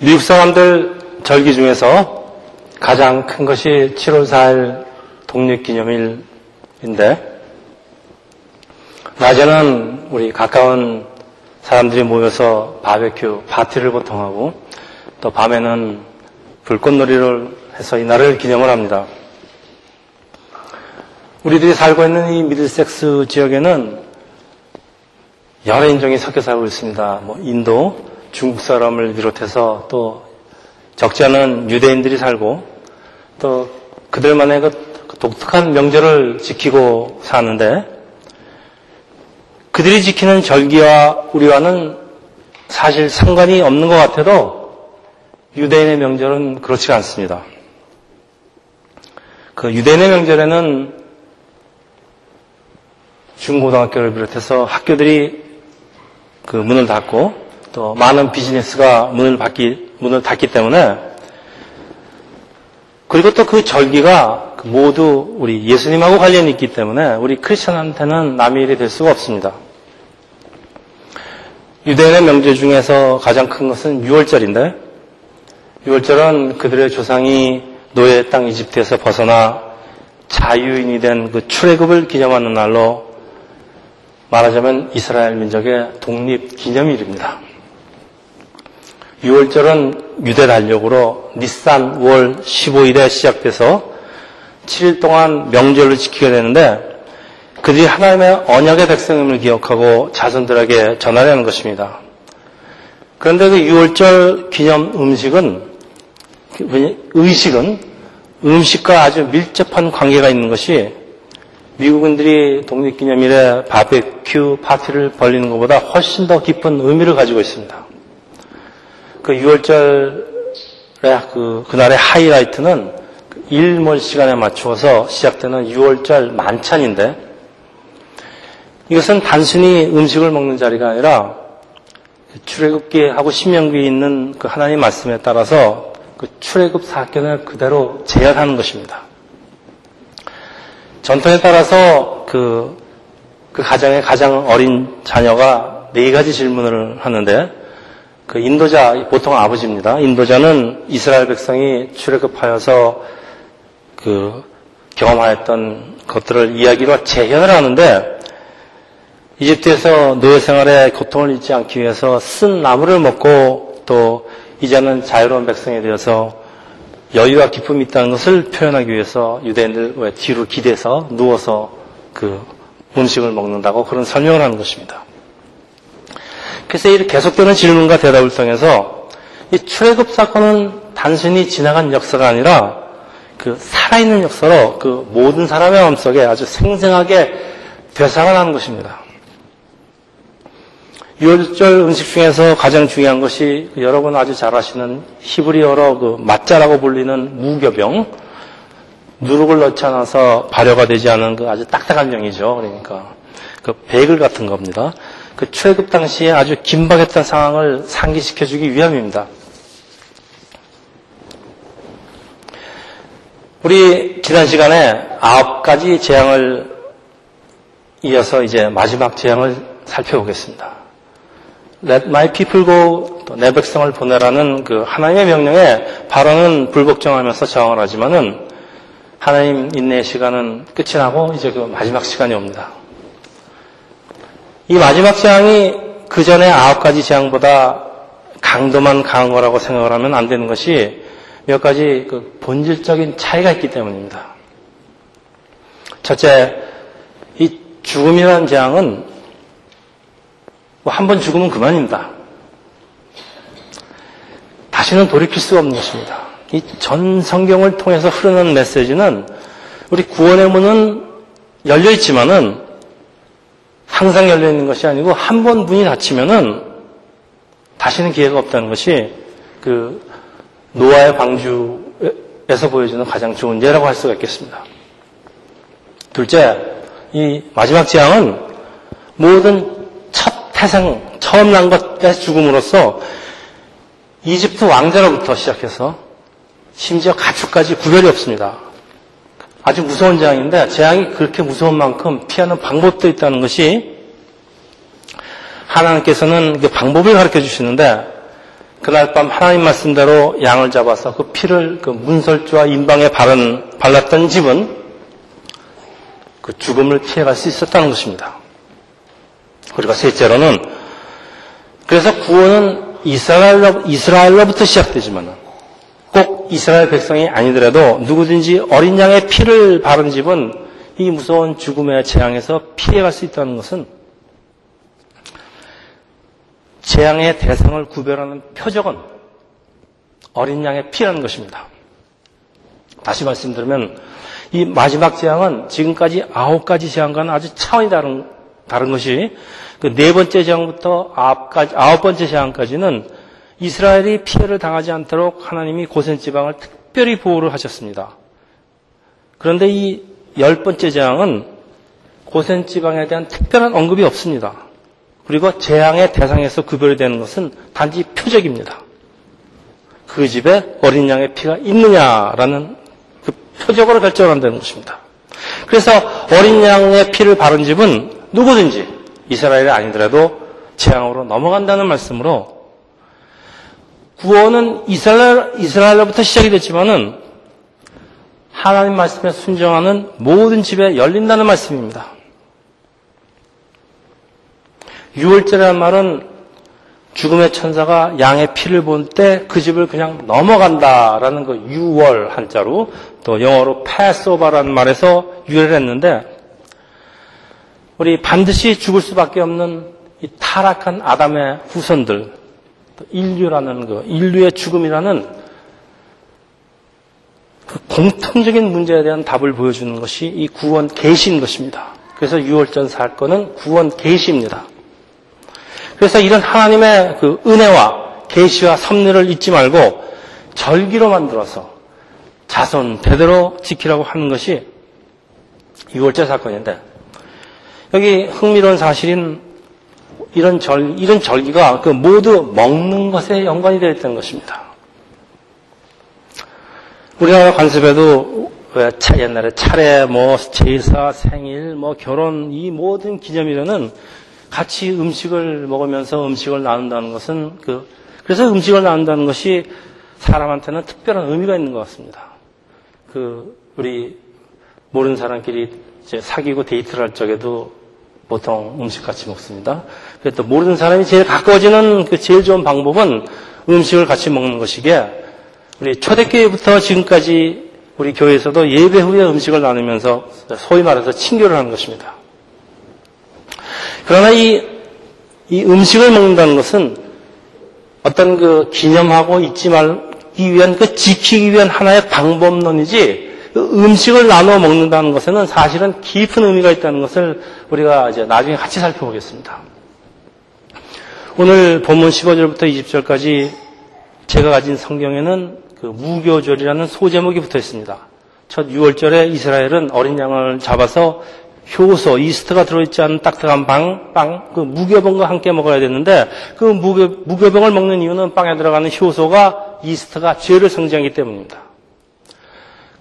미국 사람들 절기 중에서 가장 큰 것이 7월 4일 독립기념일인데 낮에는 우리 가까운 사람들이 모여서 바베큐 파티를 보통 하고 또 밤에는 불꽃놀이를 해서 이 날을 기념을 합니다. 우리들이 살고 있는 이 미들섹스 지역에는 여러 인종이 섞여 살고 있습니다. 뭐 인도, 중국 사람을 비롯해서 또 적지 않은 유대인들이 살고 또 그들만의 그 독특한 명절을 지키고 사는데 그들이 지키는 절기와 우리와는 사실 상관이 없는 것 같아도 유대인의 명절은 그렇지가 않습니다. 그 유대인의 명절에는 중고등학교를 비롯해서 학교들이 그 문을 닫고 또 많은 비즈니스가 문을 닫기, 문을 닫기 때문에 그리고 또 그 절기가 모두 우리 예수님하고 관련이 있기 때문에 우리 크리스천한테는 남의 일이 될 수가 없습니다. 유대인의 명절 중에서 가장 큰 것은 6월절인데 6월절은 그들의 조상이 노예 땅 이집트에서 벗어나 자유인이 된 그 출애굽을 기념하는 날로 말하자면 이스라엘 민족의 독립 기념일입니다. 6월절은 유대 달력으로 니산 월 15일에 시작돼서 7일 동안 명절을 지키게 되는데 그들이 하나님의 언약의 백성임을 기억하고 자손들에게 전하려는 것입니다. 그런데 그 6월절 기념 음식은 의식은 음식과 아주 밀접한 관계가 있는 것이 미국인들이 독립기념일에 바베큐 파티를 벌리는 것보다 훨씬 더 깊은 의미를 가지고 있습니다. 그 6월절의 그, 그날의 하이라이트는 그 일몰 시간에 맞추어서 시작되는 6월절 만찬인데 이것은 단순히 음식을 먹는 자리가 아니라 출애굽기하고 신명기에 있는 그 하나님 말씀에 따라서 그 출애굽 사건을 그대로 재현하는 것입니다. 전통에 따라서 그, 그 가정의 가장 어린 자녀가 네 가지 질문을 하는데 그 인도자 보통 아버지입니다. 인도자는 이스라엘 백성이 출애굽하여서 그 경험하였던 것들을 이야기로 재현을 하는데 이집트에서 노예 생활에 고통을 잊지 않기 위해서 쓴 나무를 먹고 또 이제는 자유로운 백성이 되어서 여유와 기쁨이 있다는 것을 표현하기 위해서 유대인들 왜 뒤로 기대서 누워서 그 음식을 먹는다고 그런 설명을 하는 것입니다. 그래서 이 계속되는 질문과 대답을 통해서 이 출애굽 사건은 단순히 지나간 역사가 아니라 그 살아있는 역사로 그 모든 사람의 마음속에 아주 생생하게 되살아나는 것입니다. 6월절 음식 중에서 가장 중요한 것이 여러분 아주 잘 아시는 히브리어로 그 맞자라고 불리는 무교병, 누룩을 넣지 않아서 발효가 되지 않은 그 아주 딱딱한 병이죠. 그러니까 그 베글 같은 겁니다. 그 출애굽 당시에 아주 긴박했던 상황을 상기시켜주기 위함입니다. 우리 지난 시간에 아홉 가지 재앙을 이어서 이제 마지막 재앙을 살펴보겠습니다. Let my people go, 내 백성을 보내라는 그 하나님의 명령에 바로는 불복종하면서 저항을 하지만은 하나님 인내의 시간은 끝이 나고 이제 그 마지막 시간이 옵니다. 이 마지막 재앙이 그 전에 아홉 가지 재앙보다 강도만 강한 거라고 생각을 하면 안 되는 것이 몇 가지 그 본질적인 차이가 있기 때문입니다. 첫째, 이 죽음이라는 재앙은 뭐 한 번 죽으면 그만입니다. 다시는 돌이킬 수가 없는 것입니다. 이 전 성경을 통해서 흐르는 메시지는 우리 구원의 문은 열려 있지만은 항상 열려 있는 것이 아니고 한 번 문이 닫히면은 다시는 기회가 없다는 것이 그 노아의 방주에서 보여주는 가장 좋은 예라고 할 수가 있겠습니다. 둘째, 이 마지막 재앙은 모든 태생 처음 난 것의 죽음으로써 이집트 왕자로부터 시작해서 심지어 가축까지 구별이 없습니다. 아주 무서운 재앙인데 재앙이 그렇게 무서운 만큼 피하는 방법도 있다는 것이 하나님께서는 그 방법을 가르쳐 주시는데 그날 밤 하나님 말씀대로 양을 잡아서 그 피를 그 문설주와 인방에 바른, 발랐던 집은 그 죽음을 피해갈 수 있었다는 것입니다. 그리고 셋째로는 그래서 구원은 이스라엘로, 이스라엘로부터 시작되지만 꼭 이스라엘 백성이 아니더라도 누구든지 어린 양의 피를 바른 집은 이 무서운 죽음의 재앙에서 피해갈 수 있다는 것은 재앙의 대상을 구별하는 표적은 어린 양의 피라는 것입니다. 다시 말씀드리면 이 마지막 재앙은 지금까지 아홉 가지 재앙과는 아주 차원이 다른, 다른 것이 그 네 번째 재앙부터 아홉 번째 재앙까지는 이스라엘이 피해를 당하지 않도록 하나님이 고센 지방을 특별히 보호를 하셨습니다. 그런데 이 열 번째 재앙은 고센 지방에 대한 특별한 언급이 없습니다. 그리고 재앙의 대상에서 구별이 되는 것은 단지 표적입니다. 그 집에 어린 양의 피가 있느냐라는 그 표적으로 결정한다는 것입니다. 그래서 어린 양의 피를 바른 집은 누구든지 이스라엘이 아니더라도 재앙으로 넘어간다는 말씀으로 구원은 이스라엘, 이스라엘로부터 시작이 됐지만은 하나님 말씀에 순종하는 모든 집에 열린다는 말씀입니다. 유월절이라는 말은 죽음의 천사가 양의 피를 본 때 그 집을 그냥 넘어간다라는 그 유월 한자로 또 영어로 패스오버라는 말에서 유래를 했는데 우리 반드시 죽을 수밖에 없는 이 타락한 아담의 후손들 인류라는 그 인류의 죽음이라는 그 공통적인 문제에 대한 답을 보여주는 것이 이 구원 계시인 것입니다. 그래서 유월절 사건은 구원 계시입니다. 그래서 이런 하나님의 그 은혜와 계시와 섭리를 잊지 말고 절기로 만들어서 자손 대대로 지키라고 하는 것이 유월절 사건인데 여기 흥미로운 사실인 이런 절, 이런 절기가 그 모두 먹는 것에 연관이 되어 있다는 것입니다. 우리나라 관습에도 왜 옛날에 차례, 뭐 제사, 생일, 뭐 결혼 이 모든 기념일에는 같이 음식을 먹으면서 음식을 나눈다는 것은 그 그래서 음식을 나눈다는 것이 사람한테는 특별한 의미가 있는 것 같습니다. 그 우리 모르는 사람끼리 이제 사귀고 데이트를 할 적에도 보통 음식 같이 먹습니다. 또 모르는 사람이 제일 가까워지는 그 제일 좋은 방법은 음식을 같이 먹는 것이기에 우리 초대교회부터 지금까지 우리 교회에서도 예배 후에 음식을 나누면서 소위 말해서 친교를 하는 것입니다. 그러나 이, 이 음식을 먹는다는 것은 어떤 그 기념하고 잊지 말기 위한 그 지키기 위한 하나의 방법론이지 그 음식을 나눠 먹는다는 것에는 사실은 깊은 의미가 있다는 것을 우리가 이제 나중에 같이 살펴보겠습니다. 오늘 본문 15절부터 20절까지 제가 가진 성경에는 그 무교절이라는 소제목이 붙어 있습니다. 첫 6월절에 이스라엘은 어린 양을 잡아서 효소, 이스트가 들어있지 않은 딱딱한 빵, 빵, 그 무교병과 함께 먹어야 되는데 그 무교, 무교병을 먹는 이유는 빵에 들어가는 효소가 이스트가 죄를 성장하기 때문입니다.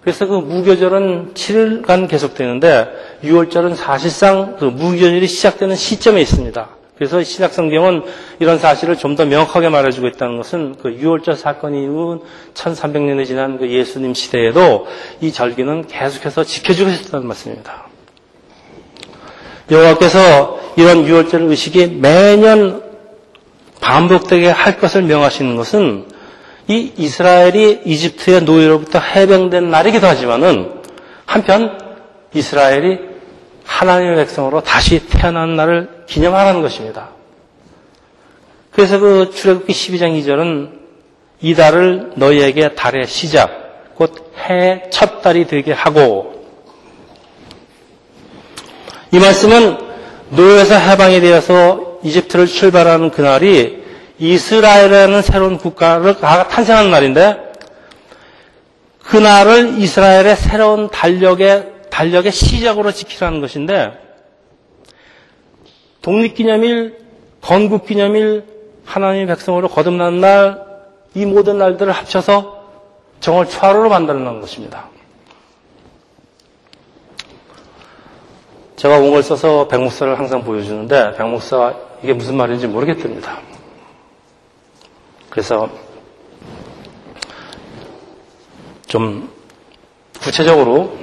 그래서 그 무교절은 7일간 계속되는데 6월절은 사실상 그 무교절이 시작되는 시점에 있습니다. 그래서 신약 성경은 이런 사실을 좀 더 명확하게 말해주고 있다는 것은 그 6월절 사건이 이후 1300년이 지난 그 예수님 시대에도 이 절기는 계속해서 지켜주고 있다는 말씀입니다. 여호와께서 이런 6월절 의식이 매년 반복되게 할 것을 명하시는 것은 이 이스라엘이 이집트의 노예로부터 해병된 날이기도 하지만은 한편 이스라엘이 하나님의 백성으로 다시 태어난 날을 기념하라는 것입니다. 그래서 그 출애굽기 12장 2절은 이 달을 너희에게 달의 시작, 곧 해의 첫 달이 되게 하고 이 말씀은 노예에서 해방이 되어서 이집트를 출발하는 그날이 이스라엘이라는 새로운 국가가 탄생하는 날인데 그날을 이스라엘의 새로운 달력의 달력의 시작으로 지키라는 것인데 독립기념일, 건국기념일, 하나님의 백성으로 거듭난 날, 이 모든 날들을 합쳐서 정월 초하루로 만들어놓은 것입니다. 제가 원걸 써서 백목사를 항상 보여주는데 백목사가 이게 무슨 말인지 모르겠답니다. 그래서 좀 구체적으로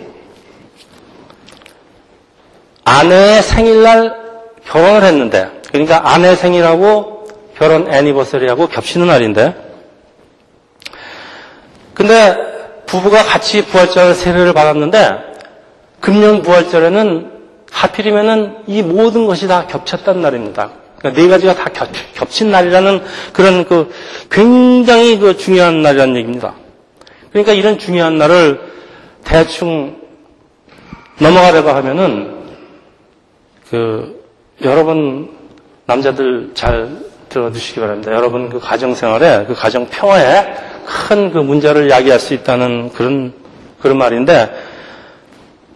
아내의 생일날 결혼을 했는데 그러니까 아내 생일하고 결혼 애니버서리하고 겹치는 날인데 근데 부부가 같이 부활절 세례를 받았는데 금년 부활절에는 하필이면은 이 모든 것이 다 겹쳤단 날입니다. 그러니까 네 가지가 다 겹, 친 날이라는 그런 그 굉장히 그 중요한 날이라는 얘기입니다. 그러니까 이런 중요한 날을 대충 넘어가려고 하면은 그 여러분 남자들 잘 들어주시기 바랍니다. 여러분 그 가정 생활에 그 가정 평화에 큰 그 문제를 야기할 수 있다는 그런 그런 말인데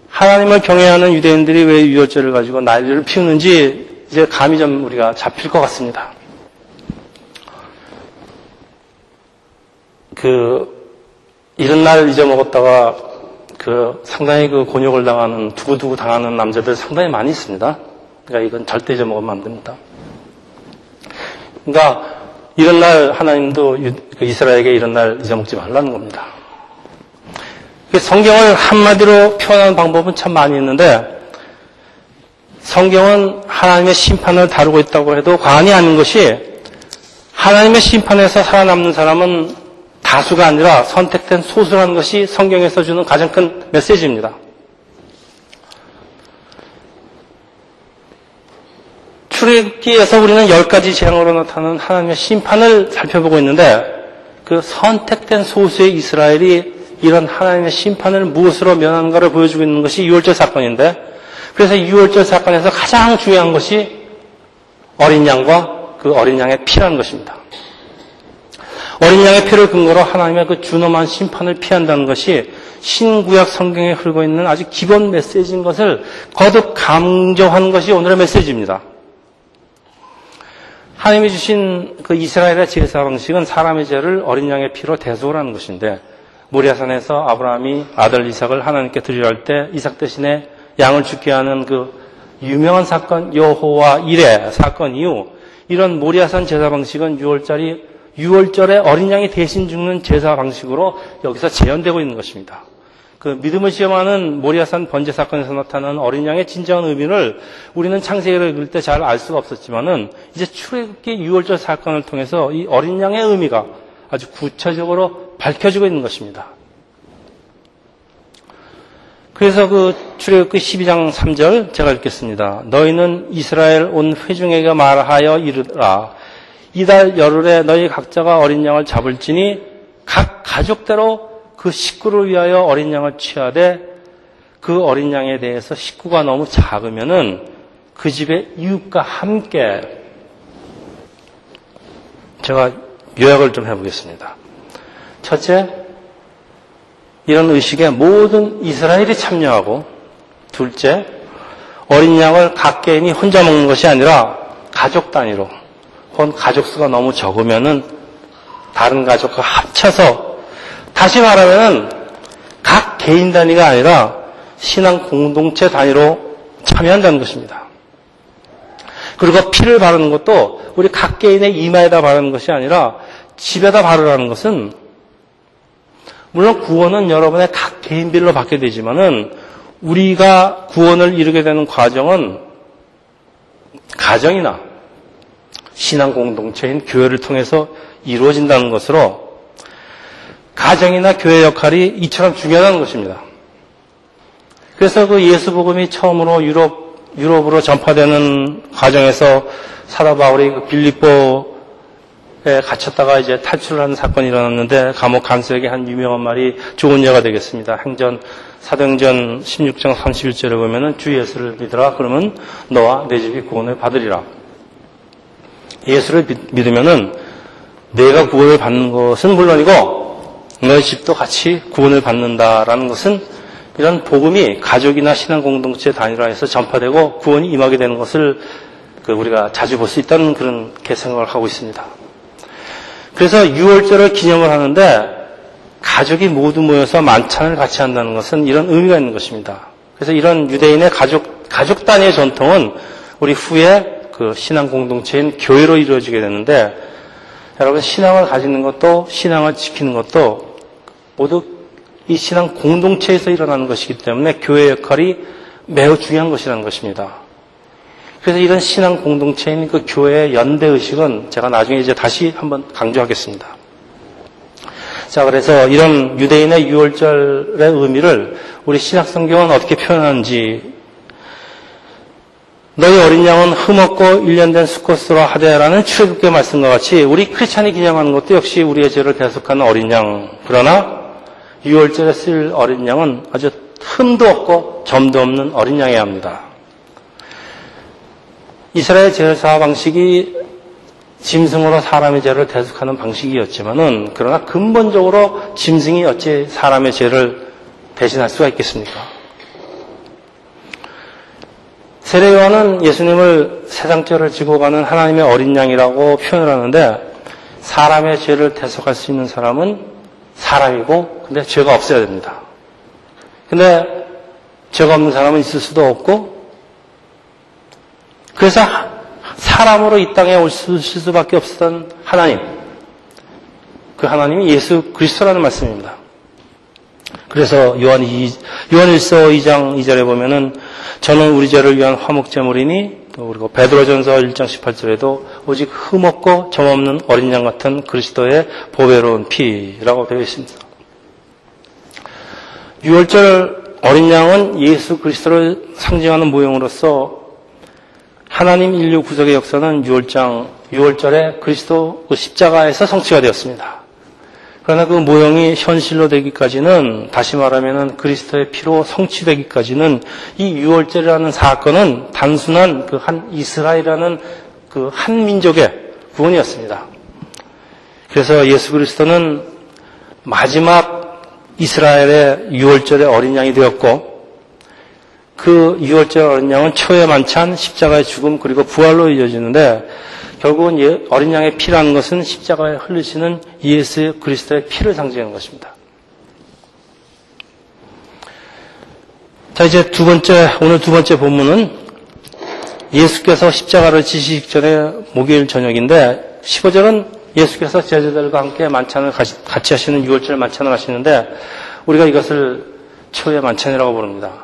하나님을 경외하는 유대인들이 왜 유월절을 가지고 난리를 피우는지 이제 감이 좀 우리가 잡힐 것 같습니다. 그 이런 날 잊어먹었다가 그 상당히 그 곤욕을 당하는 두고두고 당하는 남자들 상당히 많이 있습니다. 그러니까 이건 절대 잊어먹으면 안 됩니다. 그러니까 이런 날 하나님도 그 이스라엘에게 이런 날 잊어먹지 말라는 겁니다. 성경을 한마디로 표현하는 방법은 참 많이 있는데 성경은 하나님의 심판을 다루고 있다고 해도 과언이 아닌 것이 하나님의 심판에서 살아남는 사람은 다수가 아니라 선택된 소수라는 것이 성경에서 주는 가장 큰 메시지입니다. 출애기에서 우리는 열 가지 재앙으로 나타나는 하나님의 심판을 살펴보고 있는데 그 선택된 소수의 이스라엘이 이런 하나님의 심판을 무엇으로 면하는가를 보여주고 있는 것이 유월절 사건인데 그래서 유월절 사건에서 가장 중요한 것이 어린 양과 그 어린 양의 피라는 것입니다. 어린 양의 피를 근거로 하나님의 그 준엄한 심판을 피한다는 것이 신구약 성경에 흐르고 있는 아주 기본 메시지인 것을 거듭 강조한 것이 오늘의 메시지입니다. 하나님이 주신 그 이스라엘의 제사 방식은 사람의 죄를 어린 양의 피로 대속을 하는 것인데 모리아산에서 아브라함이 아들 이삭을 하나님께 드리려 할 때 이삭 대신에 양을 죽게 하는 그 유명한 사건 여호와 이레 사건 이후 이런 모리아산 제사 방식은 6월절이 6월절에 어린 양이 대신 죽는 제사 방식으로 여기서 재현되고 있는 것입니다. 그 믿음을 시험하는 모리아산 번제 사건에서 나타나는 어린 양의 진정한 의미를 우리는 창세기를 읽을 때 잘 알 수가 없었지만은 이제 출애굽기 6월절 사건을 통해서 이 어린 양의 의미가 아주 구체적으로 밝혀지고 있는 것입니다. 그래서 그 출애굽기 12장 3절 제가 읽겠습니다. 너희는 이스라엘 온 회중에게 말하여 이르라. 이달 열흘에 너희 각자가 어린 양을 잡을지니 각 가족대로 그 식구를 위하여 어린 양을 취하되 그 어린 양에 대해서 식구가 너무 작으면은 그 집의 이웃과 함께 제가 요약을 좀 해보겠습니다. 첫째, 이런 의식에 모든 이스라엘이 참여하고, 둘째, 어린 양을 각 개인이 혼자 먹는 것이 아니라 가족 단위로, 혹은 가족 수가 너무 적으면은 다른 가족과 합쳐서, 다시 말하면은 각 개인 단위가 아니라 신앙 공동체 단위로 참여한다는 것입니다. 그리고 피를 바르는 것도 우리 각 개인의 이마에다 바르는 것이 아니라 집에다 바르라는 것은 물론 구원은 여러분의 각 개인별로 받게 되지만은 우리가 구원을 이루게 되는 과정은 가정이나 신앙 공동체인 교회를 통해서 이루어진다는 것으로 가정이나 교회 역할이 이처럼 중요하다는 것입니다. 그래서 그 예수 복음이 처음으로 유럽 유럽으로 전파되는 과정에서 사도 바울이 그 빌립보에 갇혔다가 이제 탈출하는 사건이 일어났는데 감옥 간수에게 한 유명한 말이 좋은 예가 되겠습니다. 행전 사도행전 16장 31절에 보면은 주 예수를 믿으라 그러면 너와 내 집이 구원을 받으리라. 예수를 믿으면은 내가 구원을 받는 것은 물론이고 너희 집도 같이 구원을 받는다라는 것은 이런 복음이 가족이나 신앙 공동체 단위로해서 전파되고 구원이 임하게 되는 것을 그 우리가 자주 볼 수 있다는 그런 개생각을 하고 있습니다. 그래서 6월절을 기념을 하는데 가족이 모두 모여서 만찬을 같이 한다는 것은 이런 의미가 있는 것입니다. 그래서 이런 유대인의 가족 가족 단위의 전통은 우리 후에 그 신앙 공동체인 교회로 이루어지게 되는데 여러분 신앙을 가지는 것도 신앙을 지키는 것도 모두 이 신앙 공동체에서 일어나는 것이기 때문에 교회 역할이 매우 중요한 것이라는 것입니다. 그래서 이런 신앙 공동체인 그 교회의 연대 의식은 제가 나중에 이제 다시 한번 강조하겠습니다. 자, 그래서 이런 유대인의 유월절의 의미를 우리 신학 성경은 어떻게 표현하는지 너희 어린 양은 흠없고 1년된 수컷으로 하되라는 출애굽의 말씀과 같이 우리 크리스찬이 기념하는 것도 역시 우리의 죄를 대속하는 어린 양. 그러나 유월절에 쓸 어린 양은 아주 흠도 없고 점도 없는 어린 양이어야 합니다. 이스라엘 제사 방식이 짐승으로 사람의 죄를 대속하는 방식이었지만은 그러나 근본적으로 짐승이 어찌 사람의 죄를 대신할 수가 있겠습니까? 세례 요한은 예수님을 세상 죄를 지고 가는 하나님의 어린 양이라고 표현을 하는데 사람의 죄를 대속할 수 있는 사람은 사람이고 근데 죄가 없어야 됩니다. 근데 죄가 없는 사람은 있을 수도 없고 그래서 사람으로 이 땅에 오실 수밖에 없었던 하나님. 그 하나님이 예수 그리스도라는 말씀입니다. 그래서 요한 2, 요한 1서 2장 2절에 보면은 저는 우리 죄를 위한 화목제물이니 또 그리고 베드로전서 1장 18절에도 오직 흠없고 점없는 어린 양 같은 그리스도의 보배로운 피라고 되어 있습니다. 6월절 어린 양은 예수 그리스도를 상징하는 모형으로서 하나님 인류 구속의 역사는 6월장, 6월절에 그리스도 그 십자가에서 성취가 되었습니다. 그러나 그 모형이 현실로 되기까지는 다시 말하면 그리스도의 피로 성취되기까지는 이 6월절이라는 사건은 단순한 그 한 이스라엘이라는 그 한 민족의 구원이었습니다. 그래서 예수 그리스도는 마지막 이스라엘의 6월절의 어린 양이 되었고 그 6월절 어린 양은 초의 만찬, 십자가의 죽음, 그리고 부활로 이어지는데 결국은 예, 어린 양의 피라는 것은 십자가에 흘리시는 예수 그리스도의 피를 상징하는 것입니다. 자, 이제 두 번째, 오늘 두 번째 본문은 예수께서 십자가를 지시기 전에 목요일 저녁인데 15절은 예수께서 제자들과 함께 만찬을 같이 하시는 6월절 만찬을 하시는데 우리가 이것을 초의 만찬이라고 부릅니다.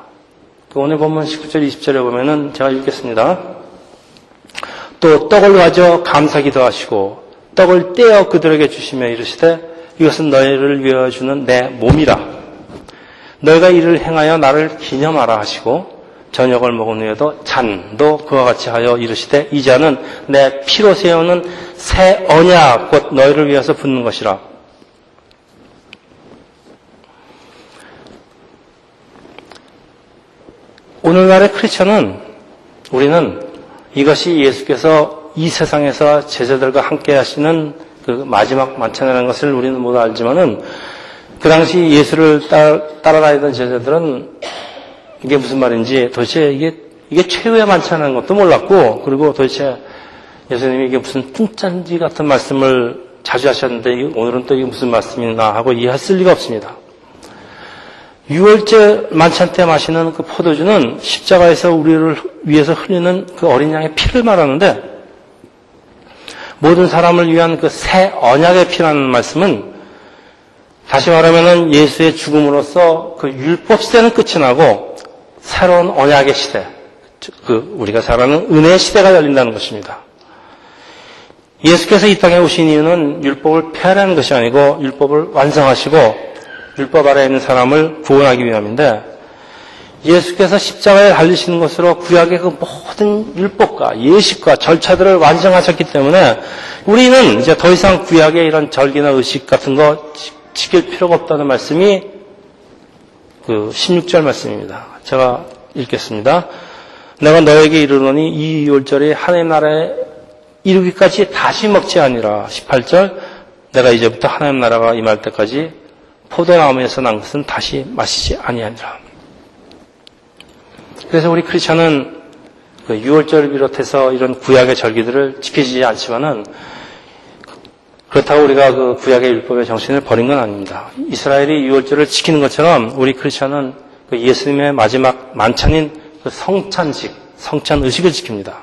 오늘 본문 19절, 20절에 보면은 제가 읽겠습니다. 또 떡을 가져 감사기도 하시고 떡을 떼어 그들에게 주시며 이르시되 이것은 너희를 위하여 주는 내 몸이라. 너희가 이를 행하여 나를 기념하라 하시고 저녁을 먹은 후에도 잔도 그와 같이 하여 이르시되 이 잔은 내 피로 세우는 새 언약 곧 너희를 위해서 붓는 것이라. 오늘날의 크리스천은 우리는 이것이 예수께서 이 세상에서 제자들과 함께 하시는 그 마지막 만찬이라는 것을 우리는 모두 알지만은 그 당시 예수를 따라, 다니던 제자들은 이게 무슨 말인지 도대체 이게 이게 최후의 만찬이라는 것도 몰랐고 그리고 도대체 예수님이 이게 무슨 뚱짠지 같은 말씀을 자주 하셨는데 오늘은 또 이게 무슨 말씀이나 하고 이해했을 리가 없습니다. 6월째 만찬 때 마시는 그 포도주는 십자가에서 우리를 위해서 흘리는 그 어린 양의 피를 말하는데 모든 사람을 위한 그 새 언약의 피라는 말씀은 다시 말하면 예수의 죽음으로써 그 율법 시대는 끝이 나고 새로운 언약의 시대, 그 우리가 잘 아는 은혜의 시대가 열린다는 것입니다. 예수께서 이 땅에 오신 이유는 율법을 폐하라는 것이 아니고 율법을 완성하시고 율법 아래에 있는 사람을 구원하기 위함인데 예수께서 십자가에 달리시는 것으로 구약의 그 모든 율법과 예식과 절차들을 완성하셨기 때문에 우리는 이제 더 이상 구약의 이런 절기나 의식 같은 거 지킬 필요가 없다는 말씀이 그 16절 말씀입니다. 제가 읽겠습니다. 내가 너에게 이르노니 이 유월절이 하나님 나라에 이르기까지 다시 먹지 아니라 18절 내가 이제부터 하나님 나라가 임할 때까지 포도나무에서 난 것은 다시 마시지 아니하니라. 그래서 우리 크리스천은 그 6월절을 비롯해서 이런 구약의 절기들을 지키지 않지만은 그렇다고 우리가 그 구약의 율법의 정신을 버린 건 아닙니다. 이스라엘이 6월절을 지키는 것처럼 우리 크리스천은 그 예수님의 마지막 만찬인 그 성찬식, 성찬 의식을 지킵니다.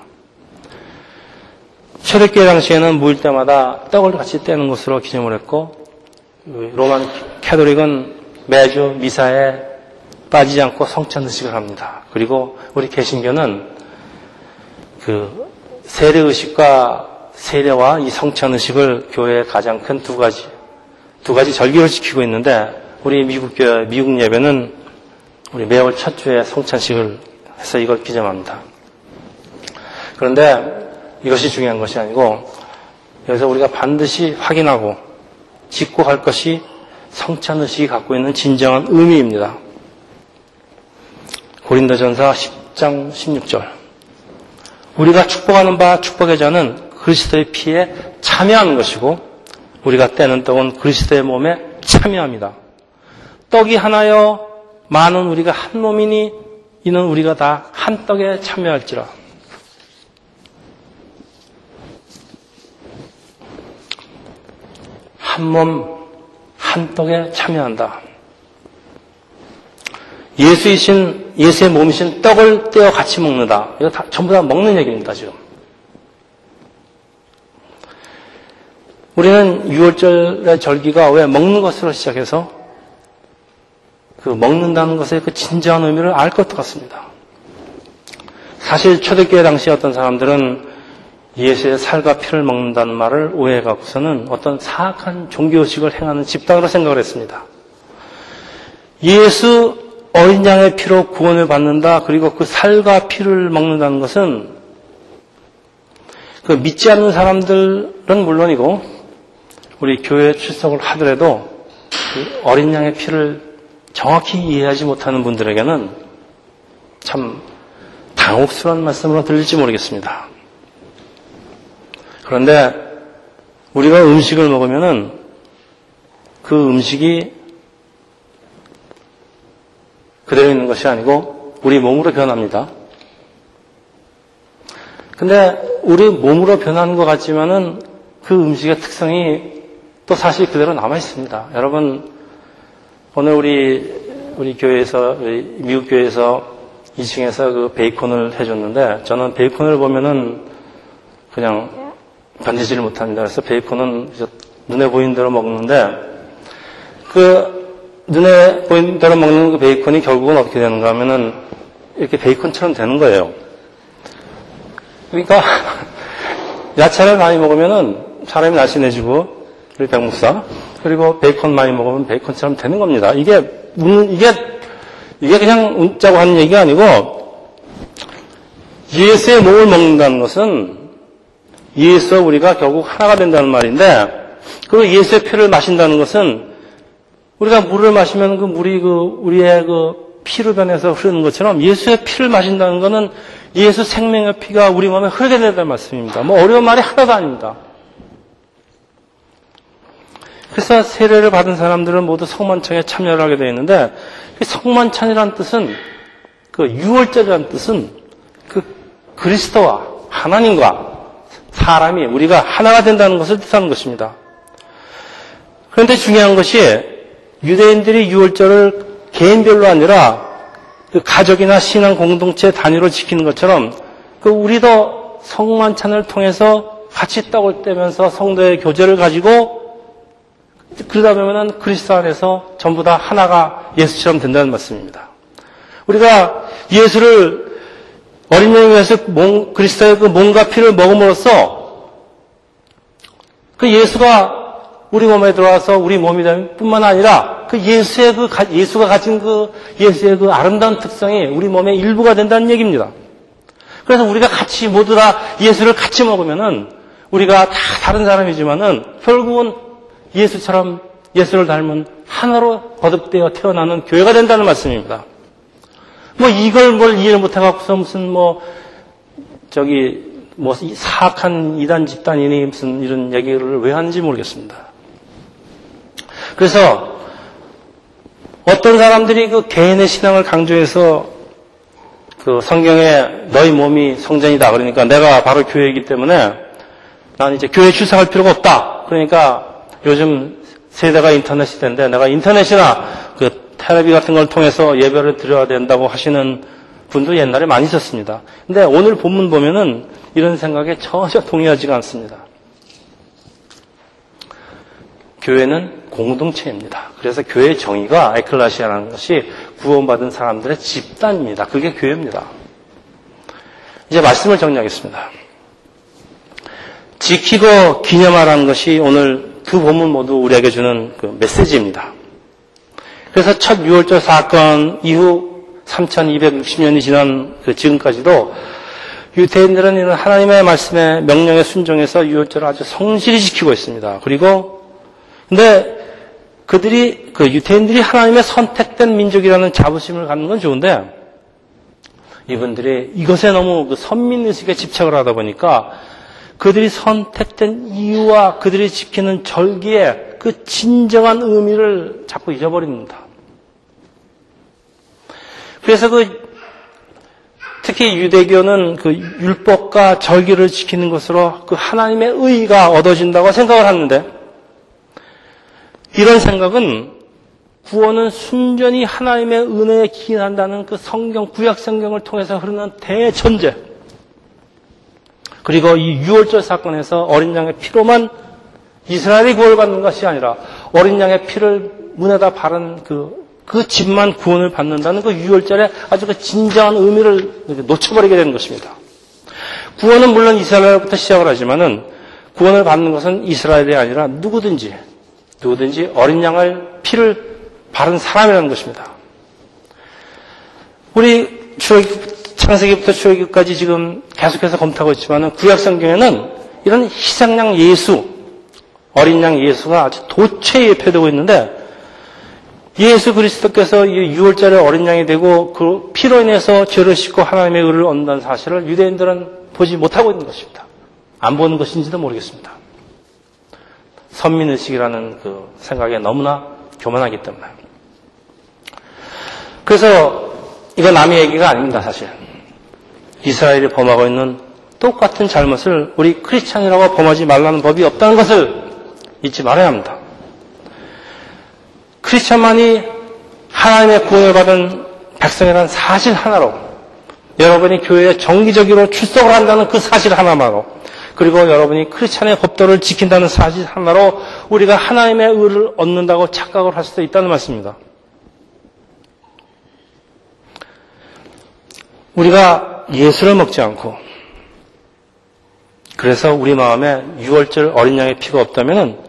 초대교회 당시에는 무일 때마다 떡을 같이 떼는 것으로 기념을 했고 로만 캐도릭은 매주 미사에 빠지지 않고 성찬 의식을 합니다. 그리고 우리 개신교는 그 세례 의식과 세례와 이 성찬 의식을 교회의 가장 큰 두 가지 두 가지 절기를 지키고 있는데 우리 미국 교회 미국 예배는 우리 매월 첫 주에 성찬식을 해서 이걸 기념합니다. 그런데 이것이 중요한 것이 아니고 여기서 우리가 반드시 확인하고 짚고 갈 것이 성찬 의식이 갖고 있는 진정한 의미입니다. 고린도전서 10장 16절. 우리가 축복하는 바 축복의 자는 그리스도의 피에 참여하는 것이고 우리가 떼는 떡은 그리스도의 몸에 참여합니다. 떡이 하나여 많은 우리가 한 몸이니 이는 우리가 다 한 떡에 참여할지라. 한 몸, 한 떡에 참여한다. 예수이신, 예수의 몸이신 떡을 떼어 같이 먹는다. 이거 다, 전부 다 먹는 얘기입니다, 지금. 우리는 6월절의 절기가 왜 먹는 것으로 시작해서 그 먹는다는 것의 그 진정한 의미를 알 것 같습니다. 사실 초대교회 당시 어떤 사람들은 예수의 살과 피를 먹는다는 말을 오해해 갖고서는 어떤 사악한 종교의식을 행하는 집단으로 생각을 했습니다. 예수 어린 양의 피로 구원을 받는다. 그리고 그 살과 피를 먹는다는 것은 그 믿지 않는 사람들은 물론이고 우리 교회 출석을 하더라도 그 어린 양의 피를 정확히 이해하지 못하는 분들에게는 참 당혹스러운 말씀으로 들릴지 모르겠습니다. 그런데 우리가 음식을 먹으면은 그 음식이 그대로 있는 것이 아니고 우리 몸으로 변합니다. 근데 우리 몸으로 변하는 것 같지만은 그 음식의 특성이 또 사실 그대로 남아 있습니다. 여러분 오늘 우리 우리 교회에서 미국 교회에서 2층에서 그 베이컨을 해줬는데 저는 베이컨을 보면은 그냥 견디지를 못합니다. 그래서 베이컨은 눈에 보이는 대로 먹는데 그 눈에 보이는 대로 먹는 그 베이컨이 결국은 어떻게 되는가 하면은 이렇게 베이컨처럼 되는 거예요. 그러니까 야채를 많이 먹으면은 사람이 날씬해지고 우리 백목사 그리고 베이컨 많이 먹으면 베이컨처럼 되는 겁니다. 이게 이게 이게 그냥 웃자고 하는 얘기가 아니고 예수의 몸을 먹는다는 것은 예수와 우리가 결국 하나가 된다는 말인데, 그리고 예수의 피를 마신다는 것은 우리가 물을 마시면 그 물이 그 우리의 그 피를 변해서 흐르는 것처럼 예수의 피를 마신다는 것은 예수 생명의 피가 우리 몸에 흐르게 된다는 말씀입니다. 뭐 어려운 말이 하나도 아닙니다. 그래서 세례를 받은 사람들은 모두 성만찬에 참여를 하게 되어 있는데 성만찬이라는 뜻은 그 유월절이라는 뜻은 그 그리스도와 하나님과 사람이 우리가 하나가 된다는 것을 뜻하는 것입니다. 그런데 중요한 것이 유대인들이 유월절을 개인별로 아니라 그 가족이나 신앙 공동체 단위로 지키는 것처럼 그 우리도 성만찬을 통해서 같이 떡을 떼면서 성도의 교제를 가지고 그러다 보면은 그리스도 안에서 전부 다 하나가 예수처럼 된다는 말씀입니다. 우리가 예수를 어린 양에 위해서 그리스도의 그 몸과 피를 먹음으로써 그 예수가 우리 몸에 들어와서 우리 몸이 될 뿐만 아니라 그 예수의 그 예수가 가진 그 예수의 그 아름다운 특성이 우리 몸의 일부가 된다는 얘기입니다. 그래서 우리가 같이 모두 다 예수를 같이 먹으면은 우리가 다 다른 사람이지만은 결국은 예수처럼 예수를 닮은 하나로 거듭되어 태어나는 교회가 된다는 말씀입니다. 뭐 이걸 뭘 이해를 못해갖고서 무슨 뭐 저기 뭐 사악한 이단 집단이니 무슨 이런 얘기를 왜 하는지 모르겠습니다. 그래서 어떤 사람들이 그 개인의 신앙을 강조해서 그 성경에 너희 몸이 성전이다 그러니까 내가 바로 교회이기 때문에 나는 이제 교회 출석할 필요가 없다. 그러니까 요즘 세대가 인터넷 시대인데 내가 인터넷이나 그 테레비 같은 걸 통해서 예배를 드려야 된다고 하시는 분도 옛날에 많이 있었습니다. 근데 오늘 본문 보면은 이런 생각에 전혀 동의하지가 않습니다. 교회는 공동체입니다. 그래서 교회 정의가 에클라시아라는 것이 구원받은 사람들의 집단입니다. 그게 교회입니다. 이제 말씀을 정리하겠습니다. 지키고 기념하라는 것이 오늘 두 본문 모두 우리에게 주는 그 메시지입니다. 그래서 첫 6월절 사건 이후 3260년이 지난 그 지금까지도 유대인들은 이런 하나님의 말씀에 명령에 순종해서 6월절을 아주 성실히 지키고 있습니다. 그리고 근데 그들이 그 유태인들이 하나님의 선택된 민족이라는 자부심을 갖는 건 좋은데 이분들이 이것에 너무 그 선민 의식에 집착을 하다 보니까 그들이 선택된 이유와 그들이 지키는 절기의 그 진정한 의미를 자꾸 잊어버립니다. 그래서 그 특히 유대교는 그 율법과 절기를 지키는 것으로 그 하나님의 의가 얻어진다고 생각을 하는데 이런 생각은 구원은 순전히 하나님의 은혜에 기인한다는 그 성경, 구약 성경을 통해서 흐르는 대전제. 그리고 이 유월절 사건에서 어린 양의 피로만 이스라엘이 구원받는 것이 아니라 어린 양의 피를 문에다 바른 그, 그 집만 구원을 받는다는 그 유월절의 아주 그 진정한 의미를 놓쳐버리게 되는 것입니다. 구원은 물론 이스라엘부터 시작을 하지만은 구원을 받는 것은 이스라엘이 아니라 누구든지 누구든지 어린 양을 피를 바른 사람이라는 것입니다. 우리 창세기부터 출애기까지 지금 계속해서 검토하고 있지만 구약 성경에는 이런 희생양 예수, 어린 양 예수가 아주 도처에 예표되고 있는데 예수 그리스도께서 6월절에 어린 양이 되고 그 피로 인해서 죄를 씻고 하나님의 의를 얻는다는 사실을 유대인들은 보지 못하고 있는 것입니다. 안 보는 것인지도 모르겠습니다. 선민의식이라는 그 생각에 너무나 교만하기 때문에. 그래서 이건 남의 얘기가 아닙니다, 사실. 이스라엘이 범하고 있는 똑같은 잘못을 우리 크리스찬이라고 범하지 말라는 법이 없다는 것을 잊지 말아야 합니다. 크리스찬만이 하나님의 구원을 받은 백성이라는 사실 하나로 여러분이 교회에 정기적으로 출석을 한다는 그 사실 하나만으로 그리고 여러분이 크리스찬의 법도를 지킨다는 사실 하나로 우리가 하나님의 의를 얻는다고 착각을 할 수도 있다는 말씀입니다. 우리가 예수를 먹지 않고 그래서 우리 마음에 6월절 어린 양의 피가 없다면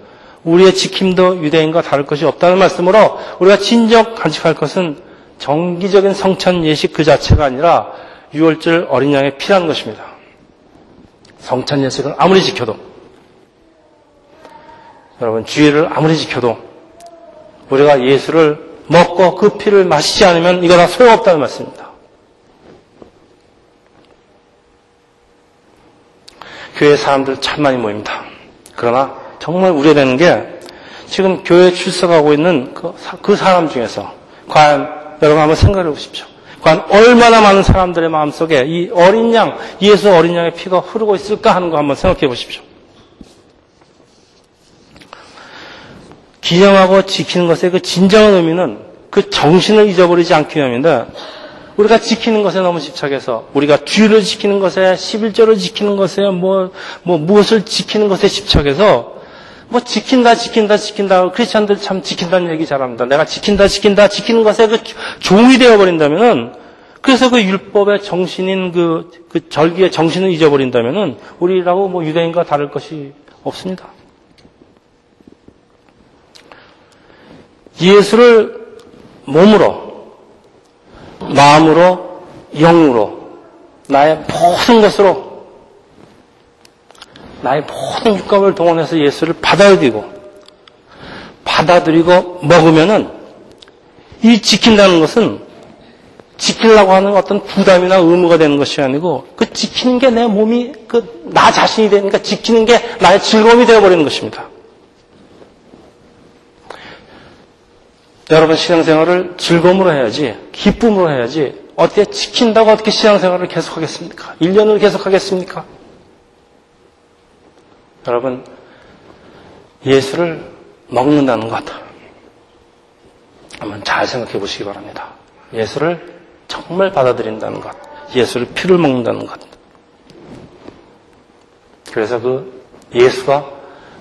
우리의 지킴도 유대인과 다를 것이 없다는 말씀으로 우리가 진정 간직할 것은 정기적인 성찬 예식 그 자체가 아니라 6월절 어린 양의 피라는 것입니다. 성찬 예식을 아무리 지켜도 여러분 주의를 아무리 지켜도 우리가 예수를 먹고 그 피를 마시지 않으면 이거 다 소용없다는 말씀입니다. 교회 사람들 참 많이 모입니다. 그러나 정말 우려되는 게 지금 교회 출석하고 있는 그, 그 사람 중에서 과연 여러분 한번 생각해 보십시오. 과연 얼마나 많은 사람들의 마음속에 이 어린 양, 예수 어린 양의 피가 흐르고 있을까 하는 거 한번 생각해 보십시오. 기념하고 지키는 것의 그 진정한 의미는 그 정신을 잊어버리지 않기 위함인데 우리가 지키는 것에 너무 집착해서 우리가 뒤를 지키는 것에 11조를 지키는 것에 뭐, 뭐 무엇을 지키는 것에 집착해서 뭐 지킨다 지킨다 지킨다 크리스천들 참 지킨다는 얘기 잘합니다. 내가 지킨다 지킨다 지키는 것에 그 종이 되어 버린다면은 그래서 그 율법의 정신인 그, 그 절기의 정신을 잊어버린다면은 우리라고 뭐 유대인과 다를 것이 없습니다. 예수를 몸으로, 마음으로, 영으로, 나의 모든 것으로 나의 모든 육감을 동원해서 예수를 받아들이고 받아들이고 먹으면은 이 지킨다는 것은 지키려고 하는 어떤 부담이나 의무가 되는 것이 아니고 그 지키는 게 내 몸이 그 나 자신이 되니까 지키는 게 나의 즐거움이 되어버리는 것입니다. 여러분 신앙생활을 즐거움으로 해야지 기쁨으로 해야지 어떻게 지킨다고 어떻게 신앙생활을 계속하겠습니까? 1년을 계속하겠습니까? 여러분, 예수를 먹는다는 것. 한번 잘 생각해 보시기 바랍니다. 예수를 정말 받아들인다는 것. 예수를 피를 먹는다는 것. 그래서 그 예수가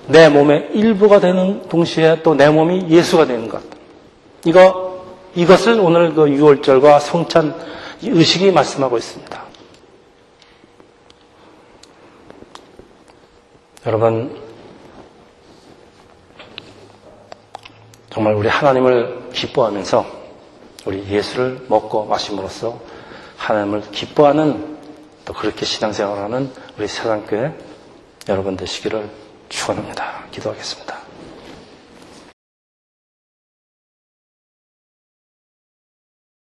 내 몸의 일부가 되는 동시에 또 내 몸이 예수가 되는 것. 이거, 이것을 오늘 그 6월절과 성찬 의식이 말씀하고 있습니다. 여러분, 정말 우리 하나님을 기뻐하면서 우리 예수를 먹고 마심으로써 하나님을 기뻐하는 또 그렇게 신앙생활하는 우리 세상교회 여러분 되시기를 축원합니다. 기도하겠습니다.